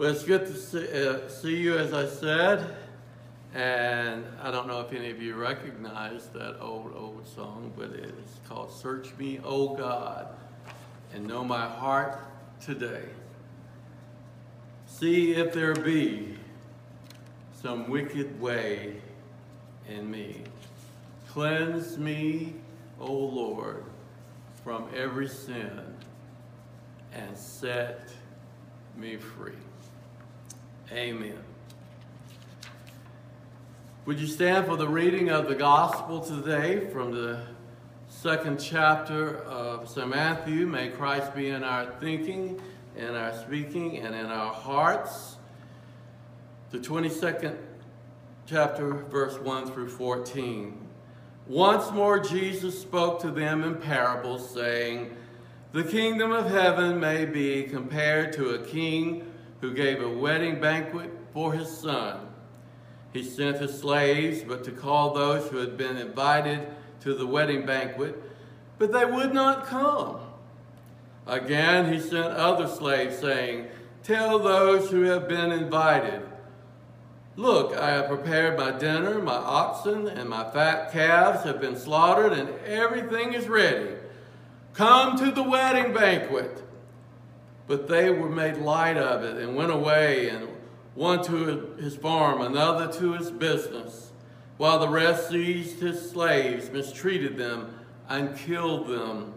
Well, it's good to see, uh, see you, as I said. And I don't know if any of you recognize that old, old song, but it's called Search Me, O God, and Know My Heart Today. See if there be some wicked way in me. Cleanse me, O Lord, from every sin and set me free. Amen. Would you stand for the reading of the gospel today from the second chapter of St. Matthew? May Christ be in our thinking, in our speaking, and in our hearts. The 22nd chapter, verse 1 through 14. Once more Jesus spoke to them in parables, saying, The kingdom of heaven may be compared to a king who gave a wedding banquet for his son. He sent his slaves, but to call those who had been invited to the wedding banquet, but they would not come. Again, he sent other slaves, saying, Tell those who have been invited, Look, I have prepared my dinner, my oxen and my fat calves have been slaughtered, and everything is ready. Come to the wedding banquet. But they were made light of it and went away, and one to his farm, another to his business, while the rest seized his slaves, mistreated them, and killed them.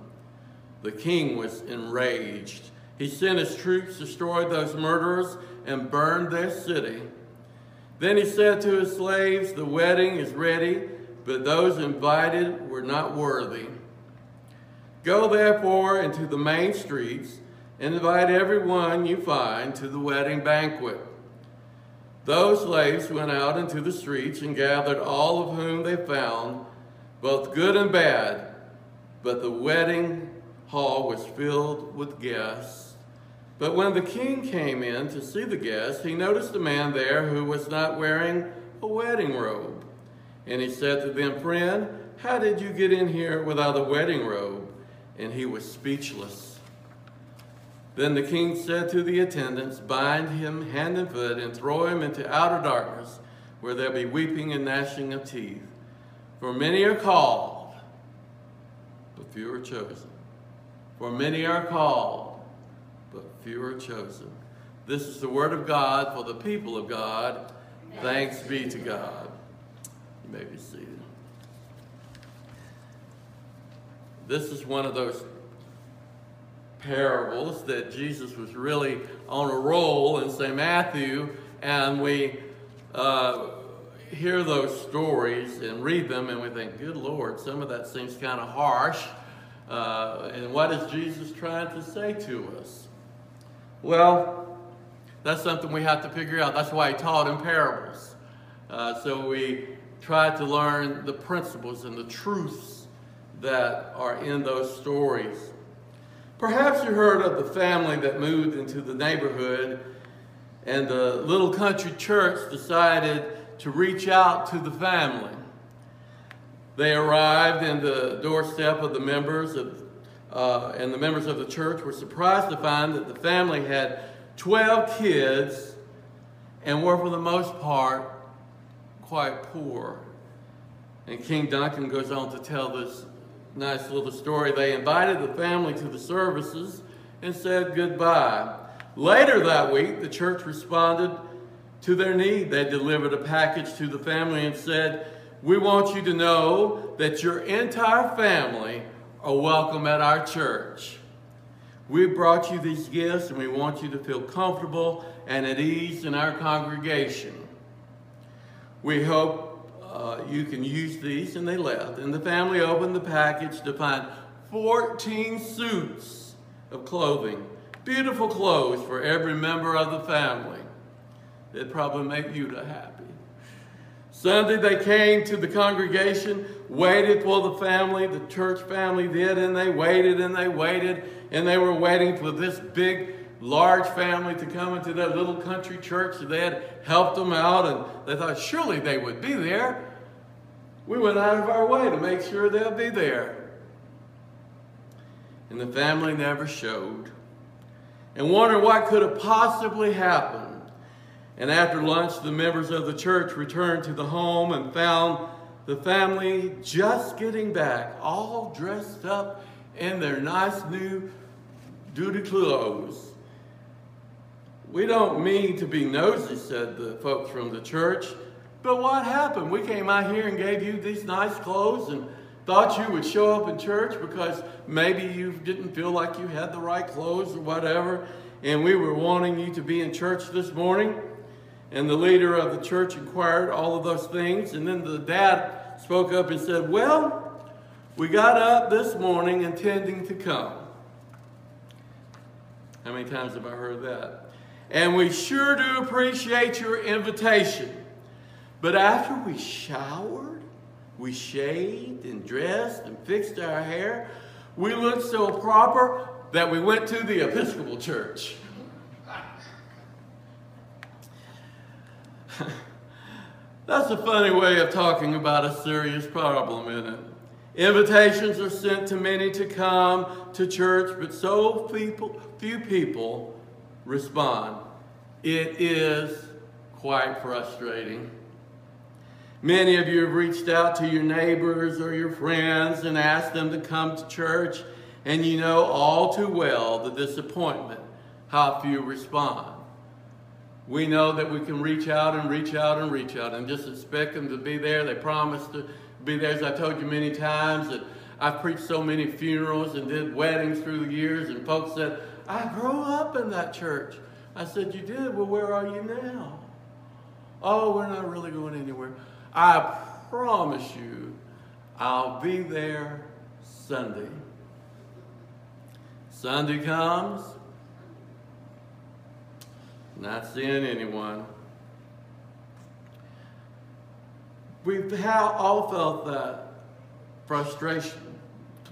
The king was enraged. He sent his troops, destroyed those murderers, and burned their city. Then he said to his slaves, The wedding is ready, but those invited were not worthy. Go therefore into the main streets invite everyone you find to the wedding banquet. Those slaves went out into the streets and gathered all of whom they found, both good and bad, but the wedding hall was filled with guests. But when the king came in to see the guests, he noticed a man there who was not wearing a wedding robe. And he said to them, Friend, how did you get in here without a wedding robe? And he was speechless. Then the king said to the attendants, Bind him hand and foot and throw him into outer darkness, where there will be weeping and gnashing of teeth. For many are called, but few are chosen. For many are called, but few are chosen. This is the word of God for the people of God. Thanks be to God. You may be seated. This is one of those parables that Jesus was really on a roll in St. Matthew, and we uh, hear those stories and read them, and we think, good Lord, some of that seems kind of harsh. Uh, and what is Jesus trying to say to us? Well, that's something we have to figure out. That's why he taught in parables. Uh, so we try to learn the principles and the truths that are in those stories. Perhaps you heard of the family that moved into the neighborhood and the little country church decided to reach out to the family. They arrived in the doorstep of the members of, uh, and the members of the church were surprised to find that the family had 12 kids and were for the most part quite poor. And King Duncan goes on to tell this nice little story. They invited the family to the services and said goodbye. Later that week, the church responded to their need. They delivered a package to the family and said, We want you to know that your entire family are welcome at our church. We brought you these gifts and we want you to feel comfortable and at ease in our congregation. We hope uh, you can use these, and they left. And the family opened the package to find 14 suits of clothing, beautiful clothes for every member of the family. It'd probably make you happy. Sunday they came to the congregation, waited for the family, the church family did, and they waited and they waited, and they were waiting for this big, large family to come into their little country church. They had helped them out, and they thought surely they would be there. We went out of our way to make sure they'll be there. And the family never showed. And wondered what could have possibly happened. And after lunch, the members of the church returned to the home and found the family just getting back, all dressed up in their nice new duty clothes. We don't mean to be nosy, said the folks from the church. But what happened? We came out here and gave you these nice clothes and thought you would show up in church because maybe you didn't feel like you had the right clothes or whatever. And we were wanting you to be in church this morning. And the leader of the church inquired all of those things. And then the dad spoke up and said, Well, we got up this morning intending to come. How many times have I heard that? And we sure do appreciate your invitation. But after we showered, we shaved and dressed and fixed our hair, we looked so proper that we went to the Episcopal Church. That's a funny way of talking about a serious problem, isn't it? Invitations are sent to many to come to church, but so people, few people respond. It is quite frustrating. Many of you have reached out to your neighbors or your friends and asked them to come to church, and you know all too well the disappointment, how few respond. We know that we can reach out and reach out and reach out and just expect them to be there. They promise to be there. As I told you many times that I've preached so many funerals and did weddings through the years, and folks said, I grew up in that church. I said, You did? Well, where are you now? Oh, we're not really going anywhere. I promise you, I'll be there Sunday. Sunday comes, not seeing anyone. We've all felt that frustration.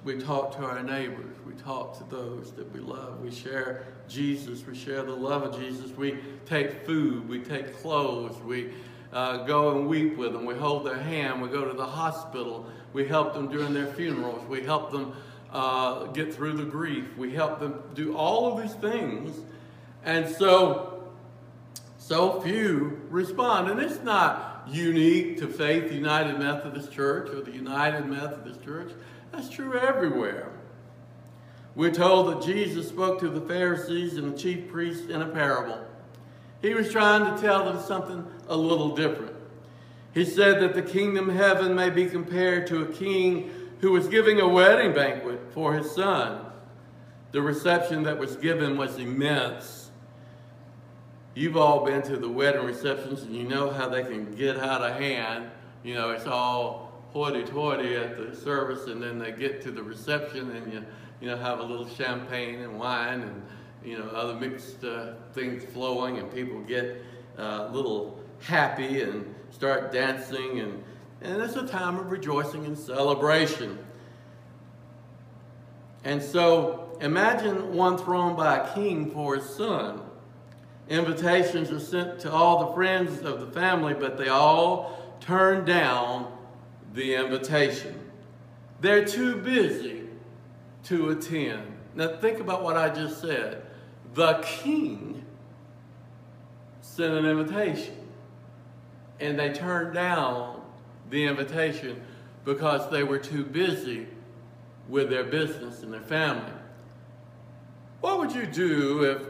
We talk to our neighbors. We talk to those that we love. We share Jesus. We share the love of Jesus. We take food. We take clothes. We uh, go and weep with them. We hold their hand. We go to the hospital. We help them during their funerals. We help them uh, get through the grief. We help them do all of these things. And so, so few respond. And it's not unique to Faith United Methodist Church or the United Methodist Church. That's true everywhere. We're told that Jesus spoke to the Pharisees and the chief priests in a parable. He was trying to tell them something a little different. He said that the kingdom of heaven may be compared to a king who was giving a wedding banquet for his son. The reception that was given was immense. You've all been to the wedding receptions and you know how they can get out of hand. You know, it's all hoity-toity at the service and then they get to the reception and you, you know, have a little champagne and wine and you know, other mixed uh, things flowing, and people get uh, a little happy and start dancing, and, and it's a time of rejoicing and celebration. And so imagine one thrown by a king for his son. Invitations are sent to all the friends of the family, but they all turn down the invitation. They're too busy to attend. Now, think about what I just said the king sent an invitation. And they turned down the invitation because they were too busy with their business and their family. What would you do if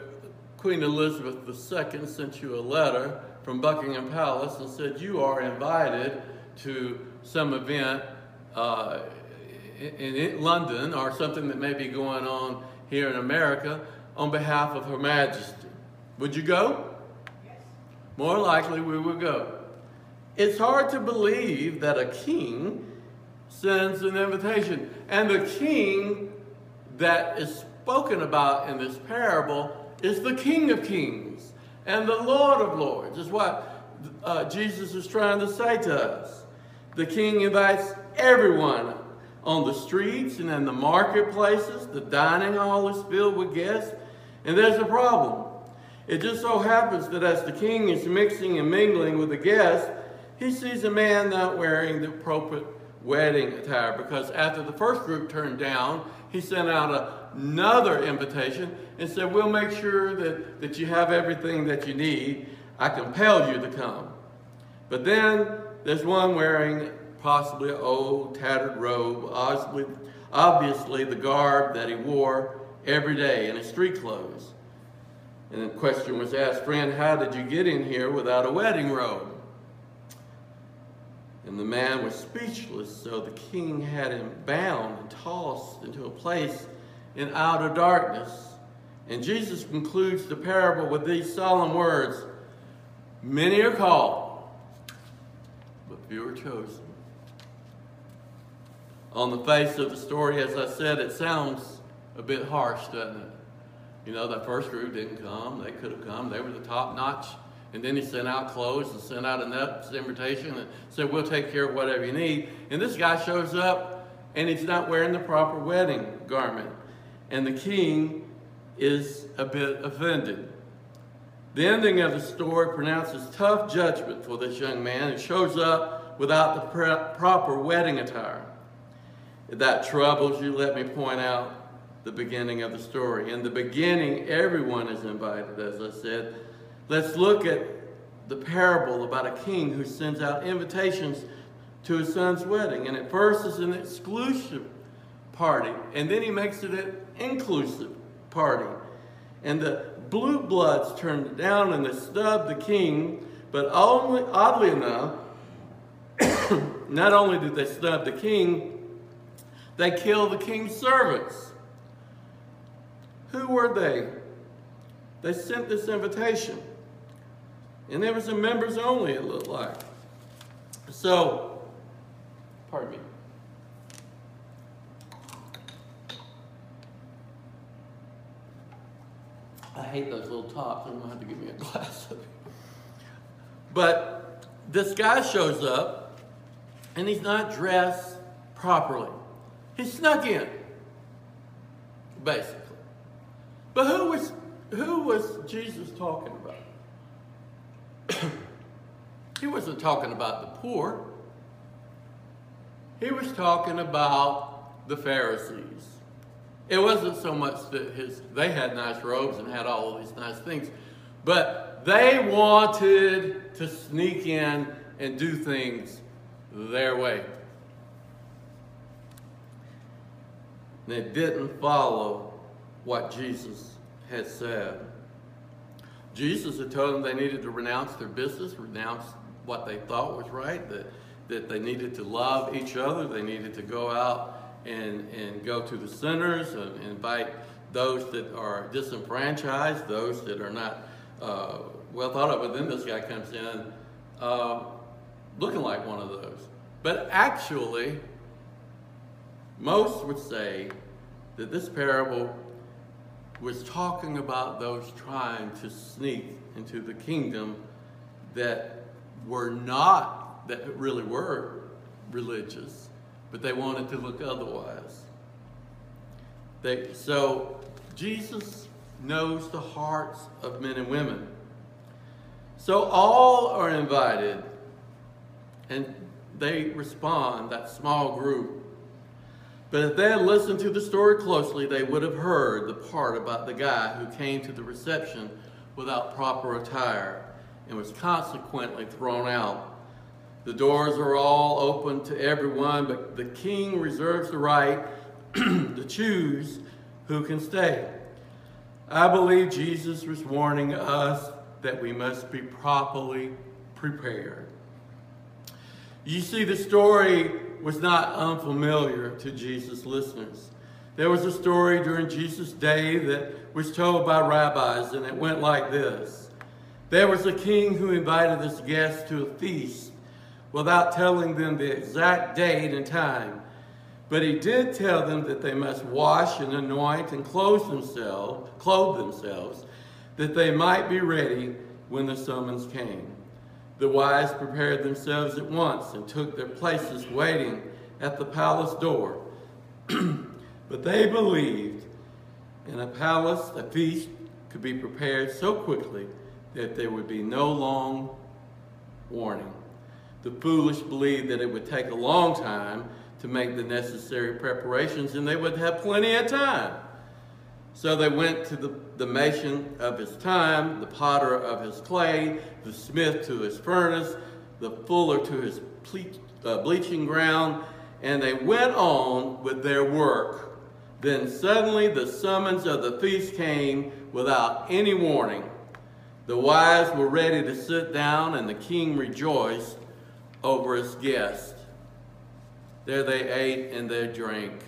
Queen Elizabeth II sent you a letter from Buckingham Palace and said you are invited to some event uh, in, in London or something that may be going on here in America on behalf of Her Majesty. Would you go? Yes. More likely we would go. It's hard to believe that a king sends an invitation. And the king that is spoken about in this parable is the King of Kings and the Lord of Lords, is what uh, Jesus is trying to say to us. The king invites everyone on the streets and in the marketplaces. The dining hall is filled with guests. And there's a problem. It just so happens that as the king is mixing and mingling with the guests, he sees a man not wearing the appropriate wedding attire because after the first group turned down, he sent out another invitation and said, We'll make sure that, that you have everything that you need. I compel you to come. But then there's one wearing possibly an old tattered robe, obviously, obviously the garb that he wore every day in his street clothes. And the question was asked, friend, how did you get in here without a wedding robe? And the man was speechless, so the king had him bound and tossed into a place in outer darkness. And Jesus concludes the parable with these solemn words Many are called, but were chosen. On the face of the story, as I said, it sounds a bit harsh, doesn't it? You know, that first group didn't come. They could have come. They were the top notch. And then he sent out clothes and sent out an invitation and said, We'll take care of whatever you need. And this guy shows up and he's not wearing the proper wedding garment. And the king is a bit offended. The ending of the story pronounces tough judgment for this young man who shows up without the proper wedding attire. If that troubles you, let me point out the beginning of the story. In the beginning, everyone is invited, as I said. Let's look at the parable about a king who sends out invitations to his son's wedding. And at first, it's an exclusive party, and then he makes it an inclusive party. And the blue bloods turn it down and they snub the king, but only, oddly enough, not only did they snub the king, they killed the king's servants. Who were they? They sent this invitation. And it was a members only, it looked like. So, pardon me. I hate those little tops. I'm going to have to give me a glass of it. But this guy shows up, and he's not dressed properly. He snuck in, basically. But who was, who was Jesus talking about? he wasn't talking about the poor. He was talking about the Pharisees. It wasn't so much that his they had nice robes and had all of these nice things, but they wanted to sneak in and do things their way. They didn't follow what Jesus had said. Jesus had told them they needed to renounce their business, renounce what they thought was right, that, that they needed to love each other, they needed to go out and, and go to the centers and invite those that are disenfranchised, those that are not uh, well thought of. But then this guy comes in uh, looking like one of those. But actually, most would say that this parable was talking about those trying to sneak into the kingdom that were not, that really were religious, but they wanted to look otherwise. They, so Jesus knows the hearts of men and women. So all are invited, and they respond, that small group. But if they had listened to the story closely, they would have heard the part about the guy who came to the reception without proper attire and was consequently thrown out the doors are all open to everyone, but the king reserves the right to choose who can stay. I believe Jesus was warning us that we must be properly prepared. You see, the story was not unfamiliar to Jesus' listeners. There was a story during Jesus' day that was told by rabbis, and it went like this There was a king who invited his guests to a feast without telling them the exact date and time. But he did tell them that they must wash and anoint and clothe themselves, clothe themselves, that they might be ready when the summons came. The wise prepared themselves at once and took their places waiting at the palace door. but they believed in a palace, a feast could be prepared so quickly that there would be no long warning. The foolish believed that it would take a long time to make the necessary preparations and they would have plenty of time. So they went to the, the mason of his time, the potter of his clay, the smith to his furnace, the fuller to his ple- uh, bleaching ground, and they went on with their work. Then suddenly the summons of the feast came without any warning. The wives were ready to sit down, and the king rejoiced over his guests. There they ate and they drank,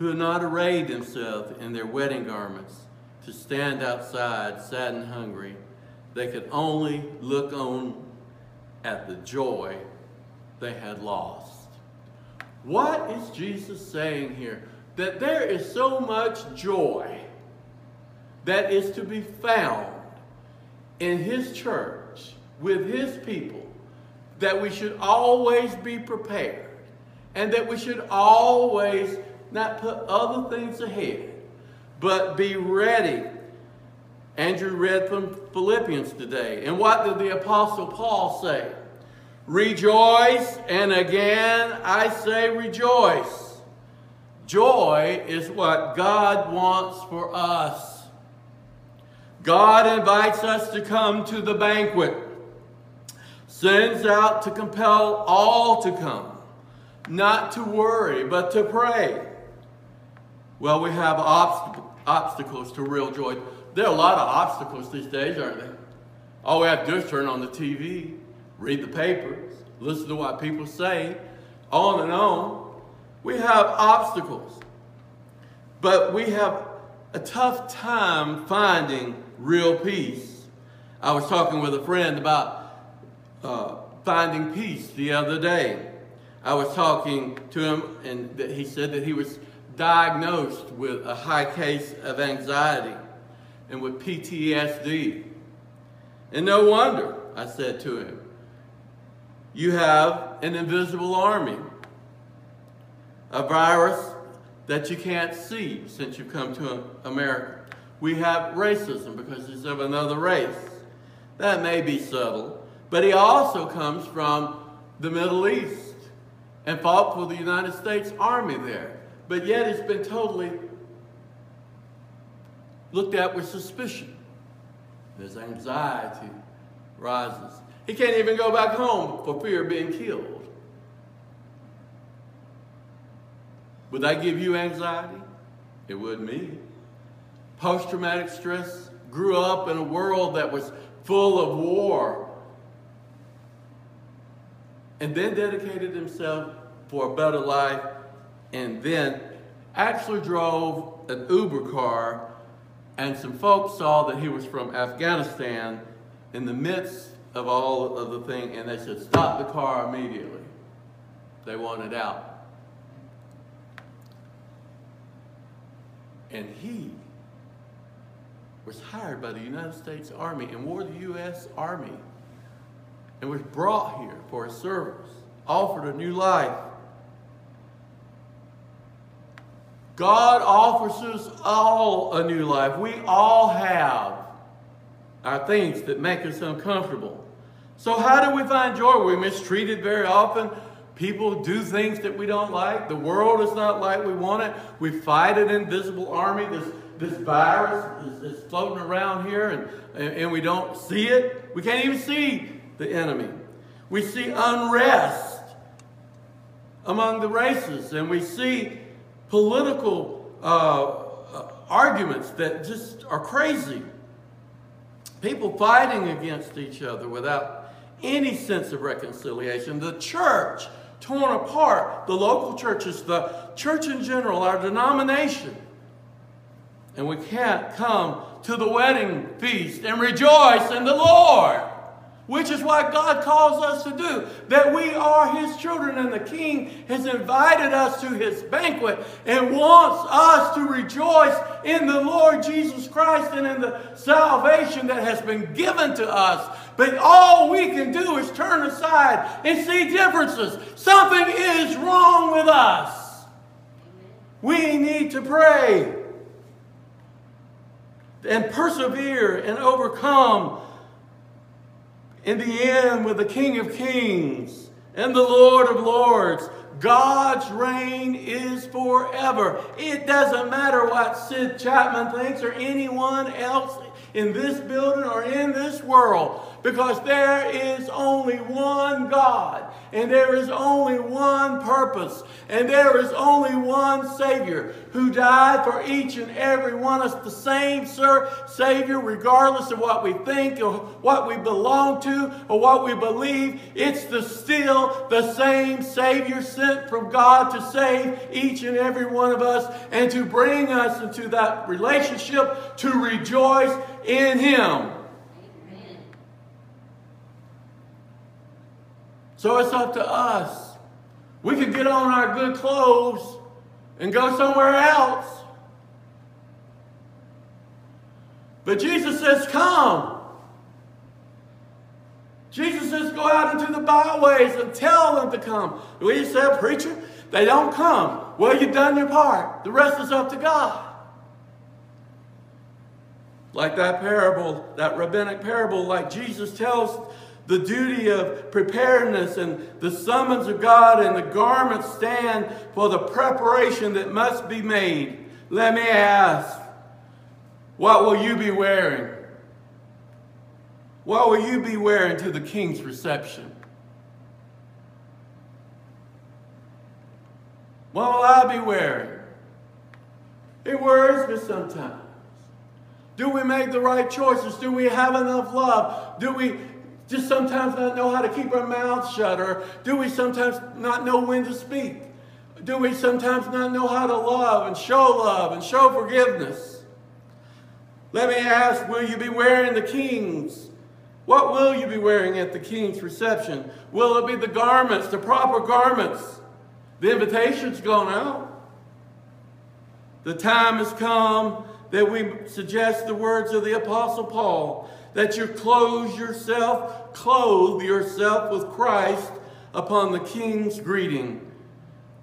who had not arrayed themselves in their wedding garments to stand outside sad and hungry. They could only look on at the joy they had lost. What is Jesus saying here? That there is so much joy that is to be found in His church with His people that we should always be prepared and that we should always not put other things ahead, but be ready. Andrew read from Philippians today. And what did the Apostle Paul say? Rejoice, and again I say rejoice. Joy is what God wants for us. God invites us to come to the banquet, sends out to compel all to come, not to worry, but to pray. Well, we have obst- obstacles to real joy. There are a lot of obstacles these days, aren't there? All we have to do is turn on the TV read the papers, listen to what people say, on and on. We have obstacles, but we have a tough time finding real peace. I was talking with a friend about uh, finding peace the other day. I was talking to him, and he said that he was diagnosed with a high case of anxiety and with PTSD. And no wonder, I said to him you have an invisible army, a virus that you can't see since you've come to America. We have racism because he's of another race. That may be subtle, but he also comes from the Middle East and fought for the United States Army there. But yet it's been totally looked at with suspicion. His anxiety rises. He can't even go back home for fear of being killed. Would that give you anxiety? It would me. Post traumatic stress grew up in a world that was full of war and then dedicated himself for a better life and then actually drove an Uber car and some folks saw that he was from Afghanistan in the midst of all of the thing, and they said, stop the car immediately. They wanted out. And he was hired by the United States Army and wore the U.S. Army and was brought here for a service, offered a new life. God offers us all a new life. We all have our things that make us uncomfortable. So, how do we find joy? We're mistreated very often. People do things that we don't like. The world is not like we want it. We fight an invisible army. This, this virus is, is floating around here and, and, and we don't see it. We can't even see the enemy. We see unrest among the races and we see political uh, arguments that just are crazy. People fighting against each other without any sense of reconciliation. The church torn apart, the local churches, the church in general, our denomination. And we can't come to the wedding feast and rejoice in the Lord which is what God calls us to do. That we are His children, and the King has invited us to His banquet and wants us to rejoice in the Lord Jesus Christ and in the salvation that has been given to us. But all we can do is turn aside and see differences. Something is wrong with us. We need to pray and persevere and overcome in the end with the King of Kings and the Lord of Lords, God's reign is forever. It doesn't matter what Sid Chapman thinks or anyone else in this building or in this world because there is only one God and there is only one purpose and there is only one Savior who died for each and every one of us, the same sir, Savior, regardless of what we think or what we belong to or what we believe. It's the, still the same Savior sent from God to save each and every one of us and to bring us into that relationship to rejoice in Him. So it's up to us. We could get on our good clothes and go somewhere else. But Jesus says, Come. Jesus says, Go out into the byways and tell them to come. We said, Preacher, they don't come. Well, you've done your part. The rest is up to God. Like that parable, that rabbinic parable, like Jesus tells the duty of preparedness and the summons of God and the garments stand for the preparation that must be made. Let me ask, what will you be wearing? What will you be wearing to the king's reception? What will I be wearing? It worries me sometimes. Do we make the right choices? Do we have enough love? Do we just sometimes not know how to keep our mouths shut? Or do we sometimes not know when to speak? Do we sometimes not know how to love and show love and show forgiveness? Let me ask, will you be wearing the king's? What will you be wearing at the king's reception? Will it be the garments, the proper garments? The invitation's gone out. The time has come that we suggest the words of the Apostle Paul that you clothe yourself, clothe yourself with Christ upon the king's greeting,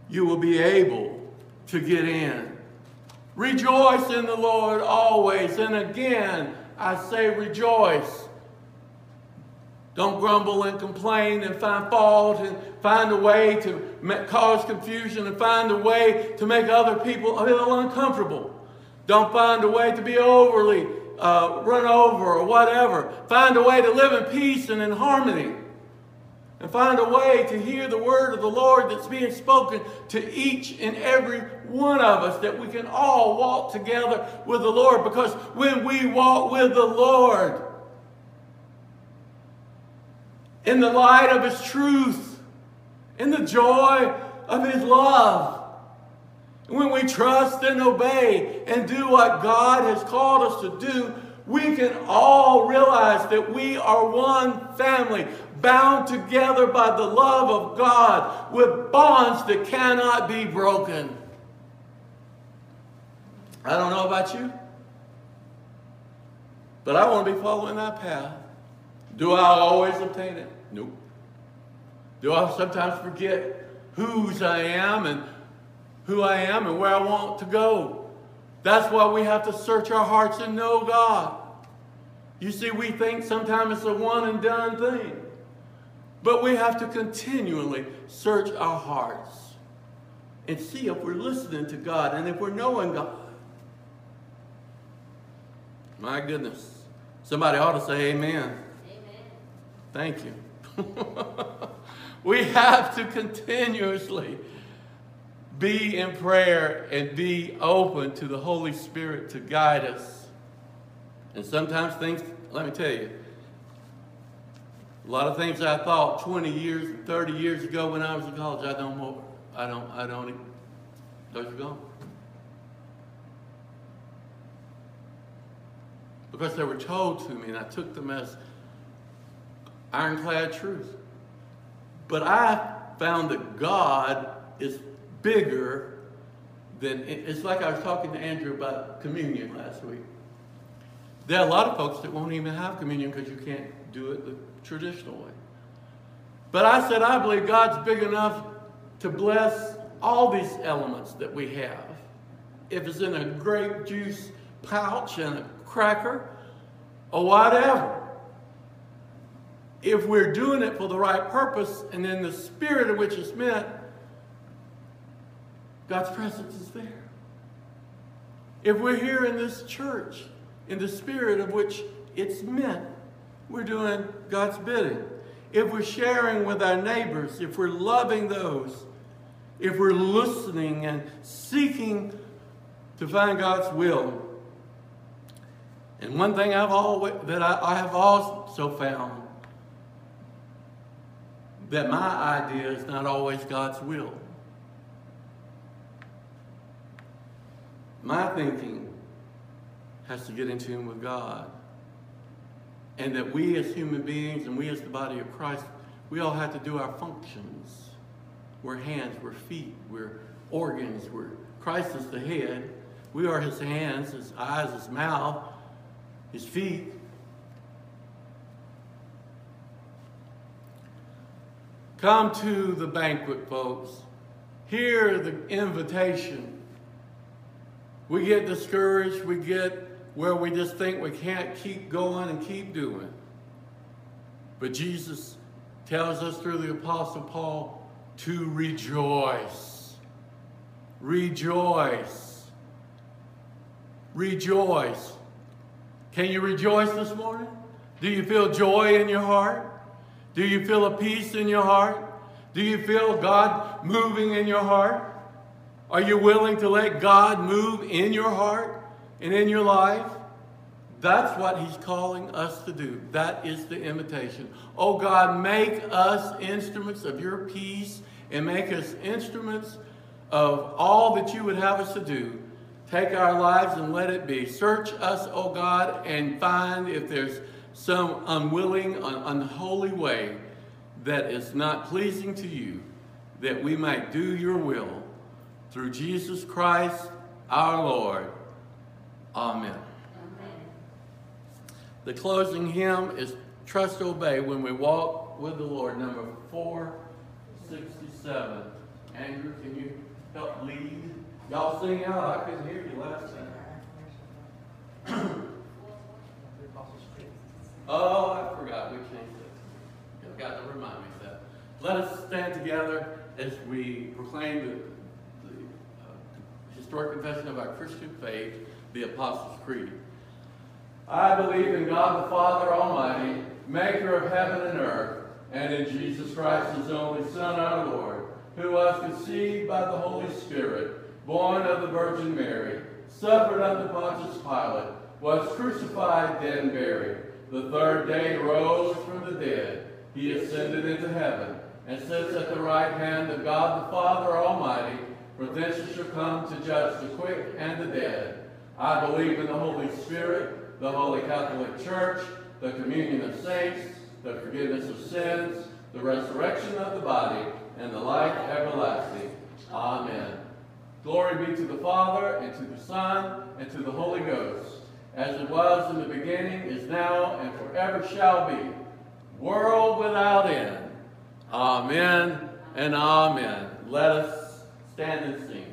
you will be able to get in. Rejoice in the Lord always. And again, I say rejoice. Don't grumble and complain and find fault and find a way to cause confusion and find a way to make other people feel uncomfortable. Don't find a way to be overly uh, run over or whatever. Find a way to live in peace and in harmony. And find a way to hear the word of the Lord that's being spoken to each and every one of us, that we can all walk together with the Lord. Because when we walk with the Lord, in the light of His truth, in the joy of His love, when we trust and obey and do what God has called us to do, we can all realize that we are one family, bound together by the love of God with bonds that cannot be broken. I don't know about you, but I want to be following that path. Do I always obtain it? Nope. Do I sometimes forget whose I am and who I am and where I want to go. That's why we have to search our hearts and know God. You see, we think sometimes it's a one and done thing. But we have to continually search our hearts and see if we're listening to God and if we're knowing God. My goodness. Somebody ought to say amen. Amen. Thank you. we have to continuously be in prayer and be open to the Holy Spirit to guide us. And sometimes things, let me tell you, a lot of things I thought 20 years, 30 years ago when I was in college, I don't more. I don't, I don't, those are gone. Because they were told to me and I took them as ironclad truth. But I found that God is bigger than, it's like I was talking to Andrew about communion last week. There are a lot of folks that won't even have communion because you can't do it the traditional way. But I said, I believe God's big enough to bless all these elements that we have. If it's in a grape juice pouch and a cracker or whatever. If we're doing it for the right purpose and in the spirit in which it's meant, God's presence is there. If we're here in this church, in the spirit of which it's meant, we're doing God's bidding. If we're sharing with our neighbors, if we're loving those, if we're listening and seeking to find God's will. And one thing I've always that I, I have also found that my idea is not always God's will. My thinking has to get in tune with God. And that we as human beings and we as the body of Christ, we all have to do our functions. We're hands, we're feet, we're organs, we're Christ is the head. We are his hands, his eyes, his mouth, his feet. Come to the banquet, folks. Hear the invitation. We get discouraged. We get where we just think we can't keep going and keep doing. But Jesus tells us through the Apostle Paul to rejoice. Rejoice. Rejoice. Can you rejoice this morning? Do you feel joy in your heart? Do you feel a peace in your heart? Do you feel God moving in your heart? Are you willing to let God move in your heart and in your life? That's what He's calling us to do. That is the invitation. Oh God, make us instruments of your peace and make us instruments of all that you would have us to do. Take our lives and let it be. Search us, oh God, and find if there's some unwilling, unholy way that is not pleasing to you, that we might do your will through Jesus Christ our Lord. Amen. Amen. The closing hymn is Trust Obey when we walk with the Lord, number 467. Andrew, can you help lead? Y'all sing out. I couldn't hear you last time. Oh, I forgot. We changed it. You got to remind me of that. Let us stand together as we proclaim the, historic confession of our Christian faith, the Apostles' Creed. I believe in God the Father Almighty, maker of heaven and earth, and in Jesus Christ, his only Son, our Lord, who was conceived by the Holy Spirit, born of the Virgin Mary, suffered under Pontius Pilate, was crucified, then buried the third day rose from the dead. He ascended into heaven and sits at the right hand of God the Father Almighty, for he shall come to judge the quick and the dead. I believe in the Holy Spirit, the Holy Catholic Church, the communion of saints, the forgiveness of sins, the resurrection of the body, and the life everlasting. Amen. Glory be to the Father, and to the Son, and to the Holy Ghost as it was in the beginning, is now, and forever shall be, world without end. Amen and amen. Let us stand and sing.